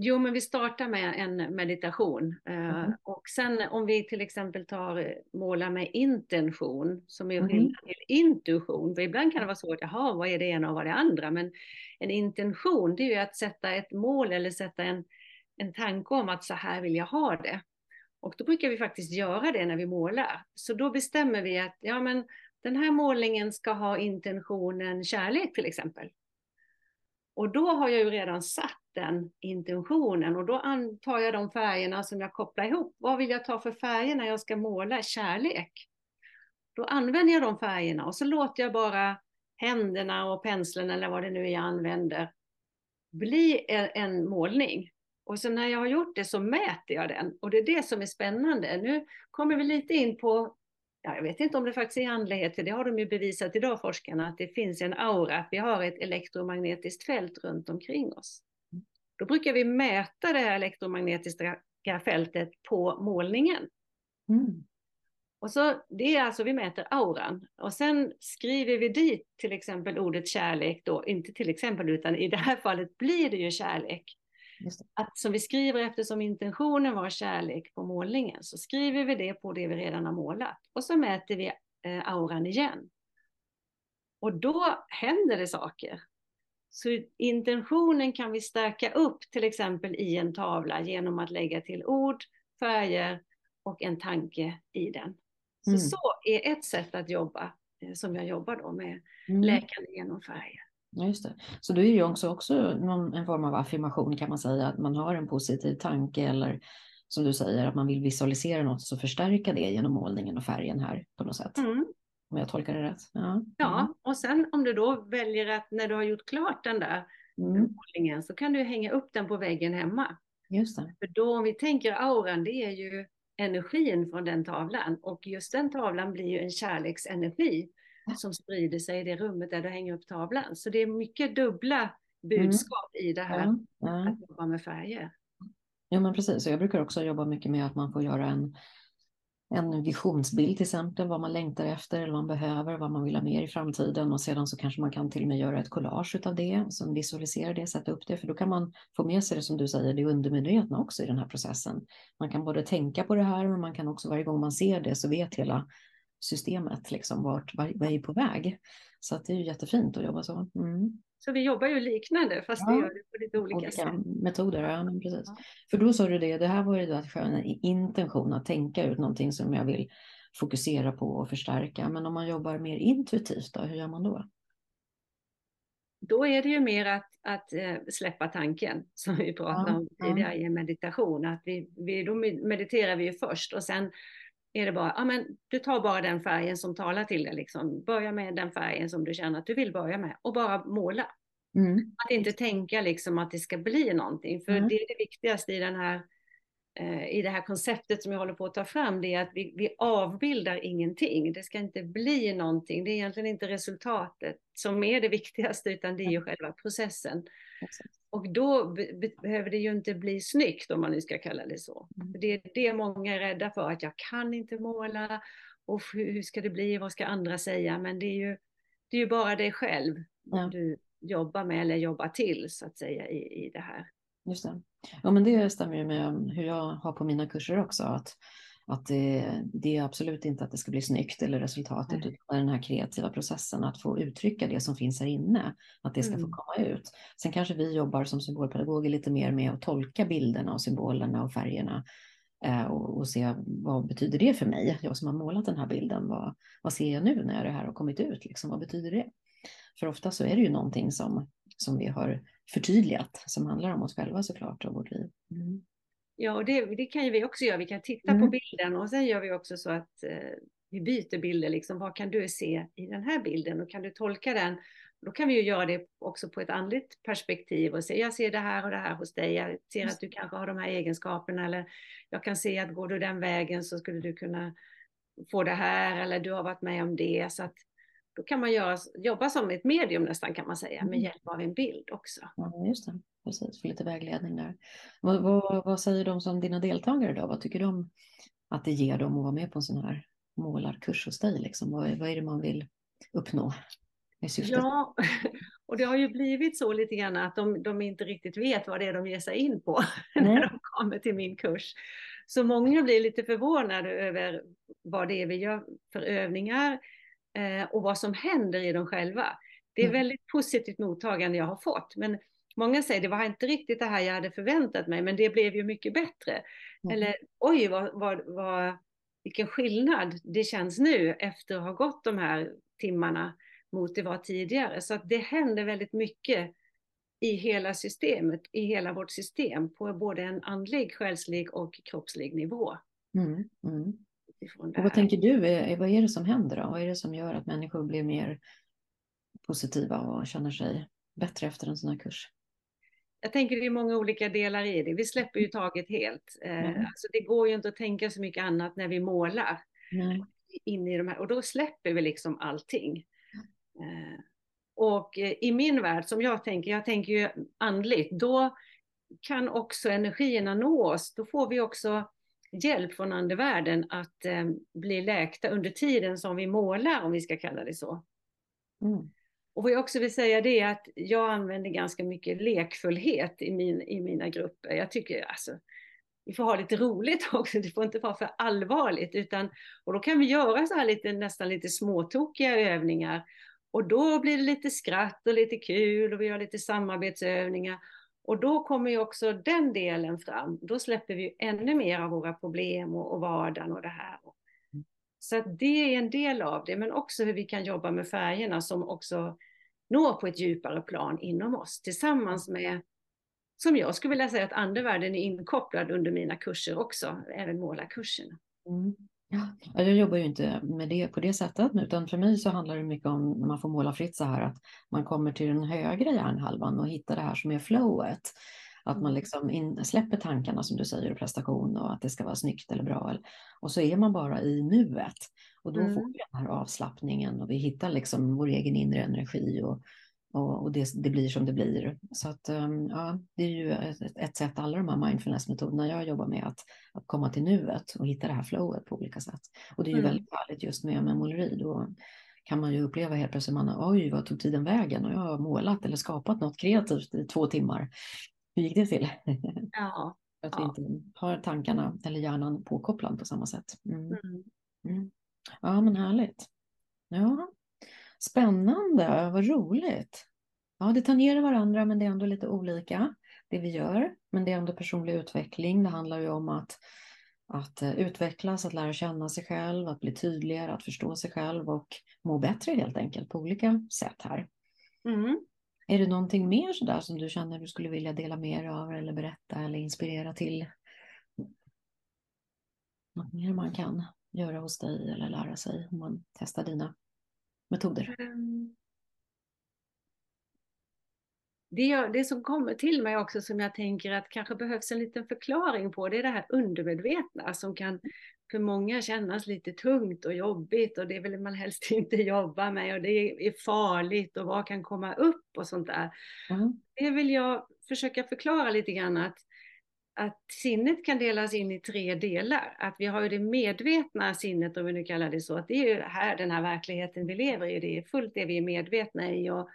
Jo, men vi startar med en meditation mm. och sen om vi till exempel tar måla med intention som är skillnad mm. till intuition. För ibland kan det vara svårt, jaha, vad är det ena och vad är det andra? Men en intention, det är ju att sätta ett mål eller sätta en, en tanke om att så här vill jag ha det. Och då brukar vi faktiskt göra det när vi målar. Så då bestämmer vi att ja, men den här målningen ska ha intentionen kärlek till exempel. Och då har jag ju redan satt den intentionen och då antar jag de färgerna som jag kopplar ihop. Vad vill jag ta för färger när jag ska måla kärlek? Då använder jag de färgerna och så låter jag bara händerna och penseln eller vad det nu är jag använder bli en målning. Och sen när jag har gjort det så mäter jag den och det är det som är spännande. Nu kommer vi lite in på, ja, jag vet inte om det faktiskt är andlighet, för det har de ju bevisat idag forskarna, att det finns en aura, att vi har ett elektromagnetiskt fält runt omkring oss. Då brukar vi mäta det här elektromagnetiska fältet på målningen. Mm. Och så, det är alltså, vi mäter auran och sen skriver vi dit till exempel ordet kärlek då, inte till exempel utan i det här fallet blir det ju kärlek. Att som vi skriver eftersom intentionen var kärlek på målningen så skriver vi det på det vi redan har målat och så mäter vi eh, auran igen. Och då händer det saker. Så intentionen kan vi stärka upp till exempel i en tavla genom att lägga till ord, färger och en tanke i den. Så, mm. så är ett sätt att jobba eh, som jag jobbar då med mm. läkande genom färger. Ja, just det. Så då är ju också, också någon, en form av affirmation kan man säga, att man har en positiv tanke eller som du säger, att man vill visualisera något så förstärka det genom målningen och färgen här på något sätt. Mm. Om jag tolkar det rätt. Ja. ja, mm. och sen om du då väljer att när du har gjort klart den där mm. målningen så kan du hänga upp den på väggen hemma. Just det. För då om vi tänker auran, det är ju energin från den tavlan och just den tavlan blir ju en kärleksenergi som sprider sig i det rummet där du hänger upp tavlan. Så det är mycket dubbla budskap mm. i det här ja. att jobba med färger. Ja men precis, jag brukar också jobba mycket med att man får göra en, en visionsbild till exempel, vad man längtar efter eller vad man behöver, vad man vill ha mer i framtiden och sedan så kanske man kan till och med göra ett collage av det, som visualiserar det, sätta upp det, för då kan man få med sig det som du säger, det undermedvetna också i den här processen. Man kan både tänka på det här, men man kan också varje gång man ser det så vet hela systemet, liksom vart, vad är på väg. Så att det är ju jättefint att jobba så. Mm. Så vi jobbar ju liknande fast ja. vi gör det på lite olika, olika sätt. metoder, ja men precis. Ja. För då sa du det, det här var ju då att en intention att tänka ut någonting som jag vill fokusera på och förstärka. Men om man jobbar mer intuitivt då, hur gör man då? Då är det ju mer att, att eh, släppa tanken som vi pratade ja, om tidigare ja. i meditation. Att vi, vi, då mediterar vi ju först och sen är det bara, ja men du tar bara den färgen som talar till dig liksom. Börja med den färgen som du känner att du vill börja med och bara måla. Mm. Att inte tänka liksom att det ska bli någonting, för mm. det är det viktigaste i den här i det här konceptet som jag håller på att ta fram, det är att vi, vi avbildar ingenting. Det ska inte bli någonting. Det är egentligen inte resultatet som är det viktigaste, utan det är ju själva processen. Och då be behöver det ju inte bli snyggt, om man nu ska kalla det så. Mm. Det är det många är rädda för, att jag kan inte måla, och hur ska det bli, vad ska andra säga? Men det är ju, det är ju bara dig själv ja. du jobbar med eller jobbar till, så att säga, i, i det här. Just det. Ja, men det stämmer ju med hur jag har på mina kurser också. Att, att det, det är absolut inte att det ska bli snyggt eller resultatet, mm. utan den här kreativa processen att få uttrycka det som finns här inne, att det ska mm. få komma ut. Sen kanske vi jobbar som symbolpedagoger lite mer med att tolka bilderna och symbolerna och färgerna eh, och, och, se vad betyder det för mig? Jag som har målat den här bilden, vad, vad ser jag nu när det här har kommit ut? Liksom, vad betyder det? För ofta så är det ju någonting som, som vi har förtydligat som handlar om oss själva såklart och vårt liv. Mm. Ja, och det, det, kan ju vi också göra. Vi kan titta mm. på bilden och sen gör vi också så att eh, vi byter bilder. Liksom. Vad kan du se i den här bilden och kan du tolka den? Då kan vi ju göra det också på ett andligt perspektiv och se, jag ser det här och det här hos dig. Jag ser att du kanske har de här egenskaperna eller jag kan se att går du den vägen så skulle du kunna få det här eller du har varit med om det. Så att då kan man göra, jobba som ett medium nästan kan man säga med mm. hjälp av en bild också. Ja, just det. Precis, för lite vägledning där. Vad, vad, vad säger de som dina deltagare då? Vad tycker de att det ger dem att vara med på en sån här målarkurs hos dig? Liksom? Vad, vad är det man vill uppnå? Ja, och det har ju blivit så lite grann att de, de inte riktigt vet vad det är de ger sig in på när de kommer till min kurs. Så många blir lite förvånade över vad det är vi gör för övningar och vad som händer i dem själva. Det är mm. väldigt positivt mottagande jag har fått. Men många säger det var inte riktigt det här jag hade förväntat mig, men det blev ju mycket bättre. Mm. Eller oj, vad, vad, vad, vilken skillnad det känns nu efter att ha gått de här timmarna mot det var tidigare. Så att det händer väldigt mycket i hela systemet, i hela vårt system, på både en andlig, själslig och kroppslig nivå. Mm, mm. Och vad tänker du, vad är det som händer då? Vad är det som gör att människor blir mer positiva och känner sig bättre efter en sån här kurs? Jag tänker det är många olika delar i det. Vi släpper ju taget helt. Mm. Alltså det går ju inte att tänka så mycket annat när vi målar. Mm. In i de här, och då släpper vi liksom allting. Eh, och eh, i min värld, som jag tänker, jag tänker ju andligt, då kan också energierna nå oss. Då får vi också hjälp från andevärlden att eh, bli läkta under tiden som vi målar, om vi ska kalla det så. Mm. Och vad jag också vill säga det är att jag använder ganska mycket lekfullhet i, min, i mina grupper. Jag tycker alltså, vi får ha lite roligt också, det får inte vara för allvarligt. Utan, och då kan vi göra så här lite, nästan lite småtokiga övningar. Och då blir det lite skratt och lite kul och vi har lite samarbetsövningar. Och då kommer ju också den delen fram. Då släpper vi ännu mer av våra problem och, och vardagen och det här. Så att det är en del av det, men också hur vi kan jobba med färgerna som också når på ett djupare plan inom oss tillsammans med, som jag skulle vilja säga att andevärlden är inkopplad under mina kurser också, även målarkurserna. Mm. Ja, jag jobbar ju inte med det på det sättet, utan för mig så handlar det mycket om när man får måla fritt så här att man kommer till den högra hjärnhalvan och hittar det här som är flowet. Att man mm. liksom in, släpper tankarna som du säger, prestation och att det ska vara snyggt eller bra. Och så är man bara i nuet. Och då mm. får vi den här avslappningen och vi hittar liksom vår egen inre energi och, och, och det, det, blir som det blir. Så att, um, ja, det är ju ett, ett sätt, alla de här mindfulness-metoderna jag jobbar med, att, att komma till nuet och hitta det här flowet på olika sätt. Och det är ju mm. väldigt härligt just med, med måleri. Då kan man ju uppleva helt plötsligt, man, oj vad tog tiden vägen? Och jag har målat eller skapat något kreativt i två timmar. Hur gick det till? Ja. att ja. vi inte har tankarna eller hjärnan påkopplad på samma sätt. Mm. Mm. Mm. Ja, men härligt. Ja, Spännande, vad roligt. Ja, det tangerar varandra, men det är ändå lite olika det vi gör. Men det är ändå personlig utveckling. Det handlar ju om att, att eh, utvecklas, att lära känna sig själv, att bli tydligare, att förstå sig själv och må bättre helt enkelt på olika sätt här. Mm. Är det någonting mer sådär som du känner du skulle vilja dela mer av eller berätta eller inspirera till? Något mer man kan göra hos dig eller lära sig om man testar dina metoder? Um, det, det som kommer till mig också som jag tänker att kanske behövs en liten förklaring på, det är det här undermedvetna som kan för många kännas lite tungt och jobbigt och det vill man helst inte jobba med och det är farligt och vad kan komma upp och sånt där. Mm. Det vill jag försöka förklara lite grann att, att sinnet kan delas in i tre delar. Att vi har ju det medvetna sinnet, om vi nu kallar det så, att det är ju här den här verkligheten vi lever i, det är fullt det vi är medvetna i och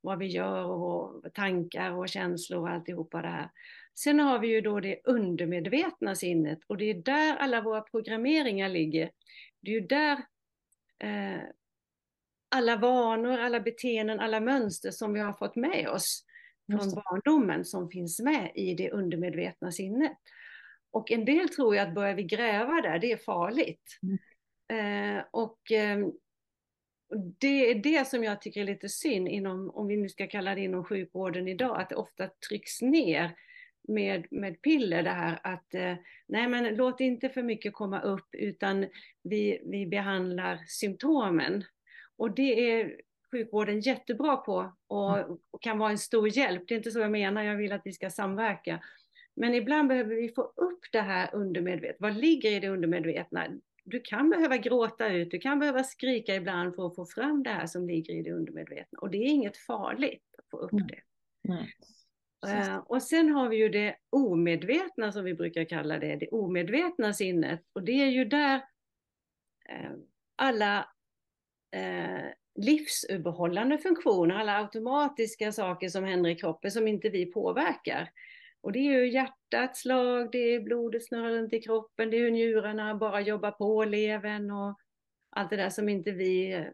vad vi gör och tankar och känslor och alltihopa det här. Sen har vi ju då det undermedvetna sinnet och det är där alla våra programmeringar ligger. Det är ju där eh, alla vanor, alla beteenden, alla mönster som vi har fått med oss från barndomen som finns med i det undermedvetna sinnet. Och en del tror ju att börjar vi gräva där, det är farligt. Mm. Eh, och eh, det är det som jag tycker är lite synd inom, om vi nu ska kalla det inom sjukvården idag, att det ofta trycks ner med, med piller det här att eh, nej men låt inte för mycket komma upp utan vi, vi behandlar symptomen. Och det är sjukvården jättebra på och, mm. och, kan vara en stor hjälp. Det är inte så jag menar, jag vill att vi ska samverka. Men ibland behöver vi få upp det här undermedvetna. Vad ligger i det undermedvetna? Du kan behöva gråta ut, du kan behöva skrika ibland för att få fram det här som ligger i det undermedvetna. Och det är inget farligt att få upp det. Nej. Uh, och sen har vi ju det omedvetna som vi brukar kalla det, det omedvetna sinnet. Och det är ju där uh, alla uh, livsuppehållande funktioner, alla automatiska saker som händer i kroppen som inte vi påverkar. Och det är ju hjärtats slag, det är blodet snurrar runt i kroppen, det är hur njurarna bara jobbar på, levern och allt det där som inte vi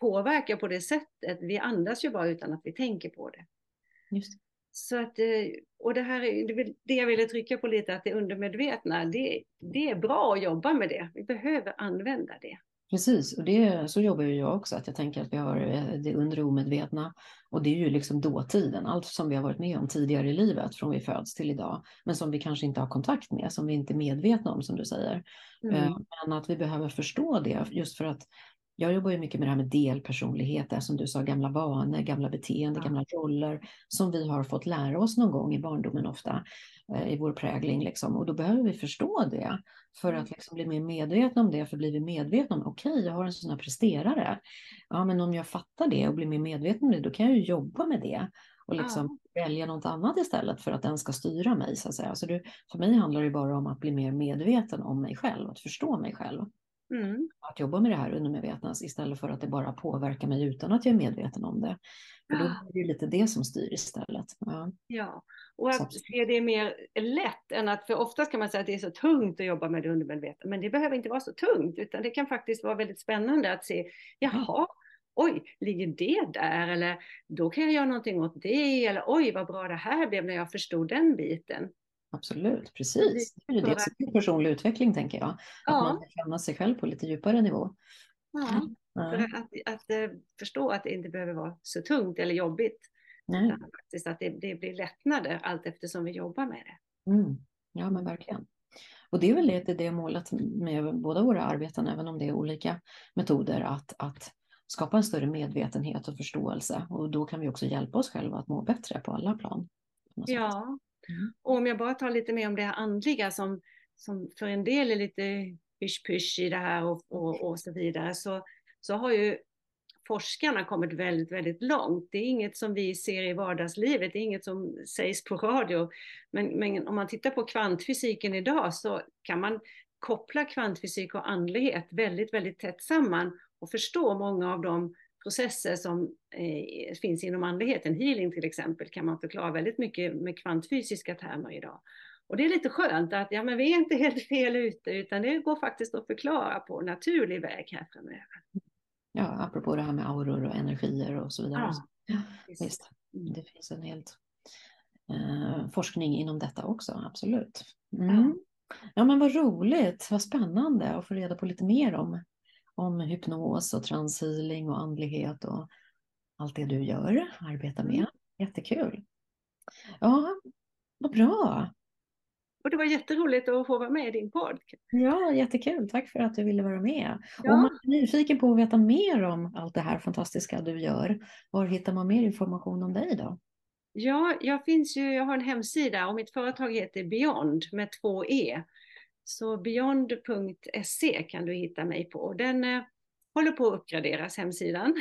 påverkar på det sättet. Vi andas ju bara utan att vi tänker på det. Just. Så att, eh, och det här är det jag ville trycka på lite, att det undermedvetna, det, det är bra att jobba med det. Vi behöver använda det. Precis, och det, så jobbar ju jag också, att jag tänker att vi har eh, det undre omedvetna och det är ju liksom dåtiden, allt som vi har varit med om tidigare i livet från vi föds till idag, men som vi kanske inte har kontakt med, som vi inte är medvetna om som du säger. Mm. Eh, men att vi behöver förstå det just för att jag jobbar ju mycket med det här med delpersonligheter, som du sa, gamla vanor, gamla beteenden, ja. gamla roller som vi har fått lära oss någon gång i barndomen ofta i vår prägling. Liksom. Och då behöver vi förstå det för att mm. liksom bli mer medvetna om det. För blir vi medvetna om, okej, okay, jag har en sån här presterare. Ja, men om jag fattar det och blir mer medveten om det, då kan jag ju jobba med det och liksom ja. välja något annat istället för att den ska styra mig. Så att säga. Så det, för mig handlar det bara om att bli mer medveten om mig själv, att förstå mig själv. Mm. Att jobba med det här undermedvetna istället för att det bara påverkar mig utan att jag är medveten om det. För då blir det lite det som styr istället. Ja, ja. och att se det mer lätt än att, för oftast kan man säga att det är så tungt att jobba med det undermedvetna, men det behöver inte vara så tungt, utan det kan faktiskt vara väldigt spännande att se, jaha, oj, ligger det där? Eller då kan jag göra någonting åt det, eller oj, vad bra det här blev när jag förstod den biten. Absolut, precis. Det är ju det som är personlig utveckling tänker jag. Att ja. man känner sig själv på lite djupare nivå. Ja, ja. För att, att, eh, förstå att det inte behöver vara så tungt eller jobbigt. Nej. faktiskt att det, det, blir lättnader allt eftersom vi jobbar med det. Mm. Ja, men verkligen. Och det är väl lite det målet med båda våra arbeten, även om det är olika metoder, att, att skapa en större medvetenhet och förståelse. Och då kan vi också hjälpa oss själva att må bättre på alla plan. Ja, Mm. Och om jag bara tar lite mer om det här andliga som, som för en del är lite hysch i det här och, och, och så vidare, så, så har ju forskarna kommit väldigt, väldigt långt. Det är inget som vi ser i vardagslivet, det är inget som sägs på radio. Men, men om man tittar på kvantfysiken idag så kan man koppla kvantfysik och andlighet väldigt, väldigt tätt samman och förstå många av de processer som eh, finns inom andligheten, healing till exempel, kan man förklara väldigt mycket med kvantfysiska termer idag. Och det är lite skönt att ja, men vi är inte helt fel ute, utan det går faktiskt att förklara på naturlig väg här framöver. Ja, apropå det här med auror och energier och så vidare. Ja, visst. Mm. Det finns en helt eh, forskning inom detta också, absolut. Mm. Ja. ja, men vad roligt, vad spännande att få reda på lite mer om om hypnos och transhealing och andlighet och allt det du gör, arbetar med. Mm. Jättekul. Ja, vad bra. Och det var jätteroligt att få vara med i din podd. Ja, jättekul. Tack för att du ville vara med. Ja. Om man är nyfiken på att veta mer om allt det här fantastiska du gör, var hittar man mer information om dig då? Ja, jag finns ju, jag har en hemsida och mitt företag heter Beyond med två E. Så beyond.se kan du hitta mig på. Den eh, håller på att uppgraderas, hemsidan.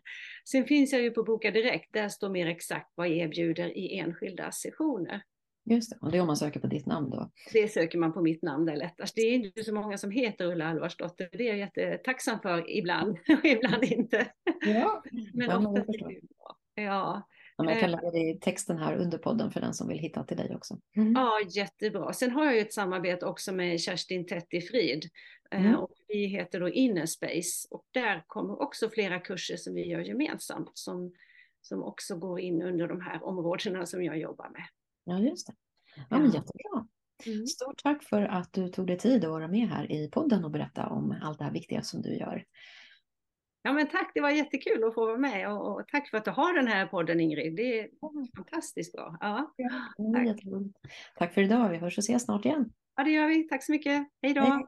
Sen finns jag ju på Boka Direkt, där står mer exakt vad jag erbjuder i enskilda sessioner. Just det, och det är om man söker på ditt namn då? Det söker man på mitt namn, det är lättast. Det är inte så många som heter Ulla Alvarsdotter, det är jag jättetacksam för ibland, och ibland inte. Ja, Men ja, ofta är det bra. Ja. Ja, jag kan Eh. lägga det i texten här under podden för den som vill hitta till dig också. Mm. Ja, jättebra. Sen har jag ju ett samarbete också med Kerstin Tettifrid. Eh, Mm. Och vi heter då Innerspace och där kommer också flera kurser som vi gör gemensamt som, som också går in under de här områdena som jag jobbar med. Ja, just det. Ja, men jättebra. Mm. Stort tack för att du tog dig tid att vara med här i podden och berätta om allt det här viktiga som du gör. Ja, men tack, det var jättekul att få vara med och, och tack för att du har den här podden Ingrid. Det är fantastiskt bra. Ja, Ja, Tack. Tack för idag. Vi hörs och ses snart igen. ja det gör vi. Tack så mycket. Hej då. Hej.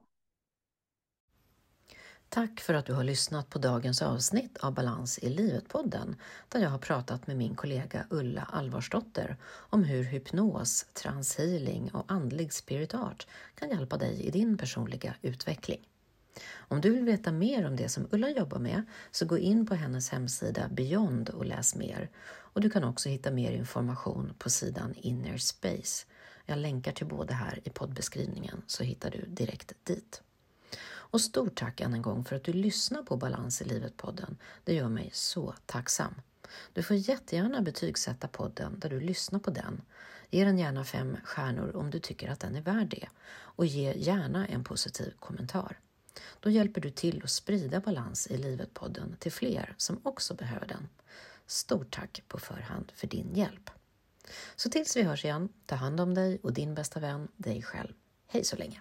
Tack för att du har lyssnat på dagens avsnitt av Balans i livet-podden där jag har pratat med min kollega Ulla Alvarsdotter om hur hypnos, transhealing och andlig spirit art kan hjälpa dig i din personliga utveckling. Om du vill veta mer om det som Ulla jobbar med så gå in på hennes hemsida Beyond och läs mer. Och du kan också hitta mer information på sidan Inner Space. Jag länkar till båda här i poddbeskrivningen så hittar du direkt dit. Och stort tack än en gång för att du lyssnar på Balans i livet-podden. Det gör mig så tacksam. Du får jättegärna betygsätta podden där du lyssnar på den. Ge den gärna fem stjärnor om du tycker att den är värd det. Och ge gärna en positiv kommentar. Då hjälper du till att sprida Balans i livet-podden till fler som också behöver den. Stort tack på förhand för din hjälp. Så tills vi hörs igen, ta hand om dig och din bästa vän, dig själv. Hej så länge!